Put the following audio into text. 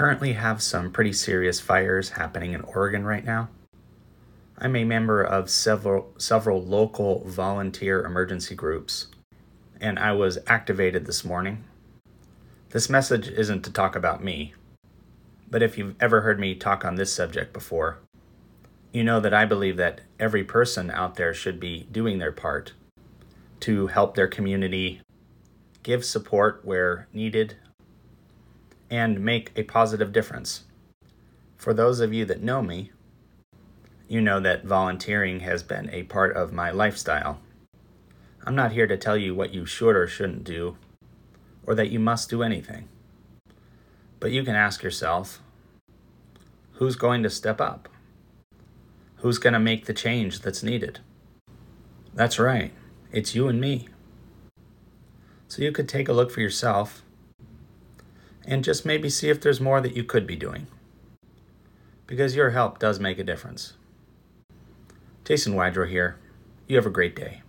currently have some pretty serious fires happening in Oregon right now. I'm a member of several several local volunteer emergency groups, and I was activated this morning. This message isn't to talk about me, but if you've ever heard me talk on this subject before, you know that I believe that every person out there should be doing their part to help their community, give support where needed, and make a positive difference. For those of you that know me, you know that volunteering has been a part of my lifestyle. I'm not here to tell you what you should or shouldn't do, or that you must do anything. But you can ask yourself who's going to step up? Who's going to make the change that's needed? That's right, it's you and me. So you could take a look for yourself and just maybe see if there's more that you could be doing. Because your help does make a difference. Jason Widrow here. You have a great day.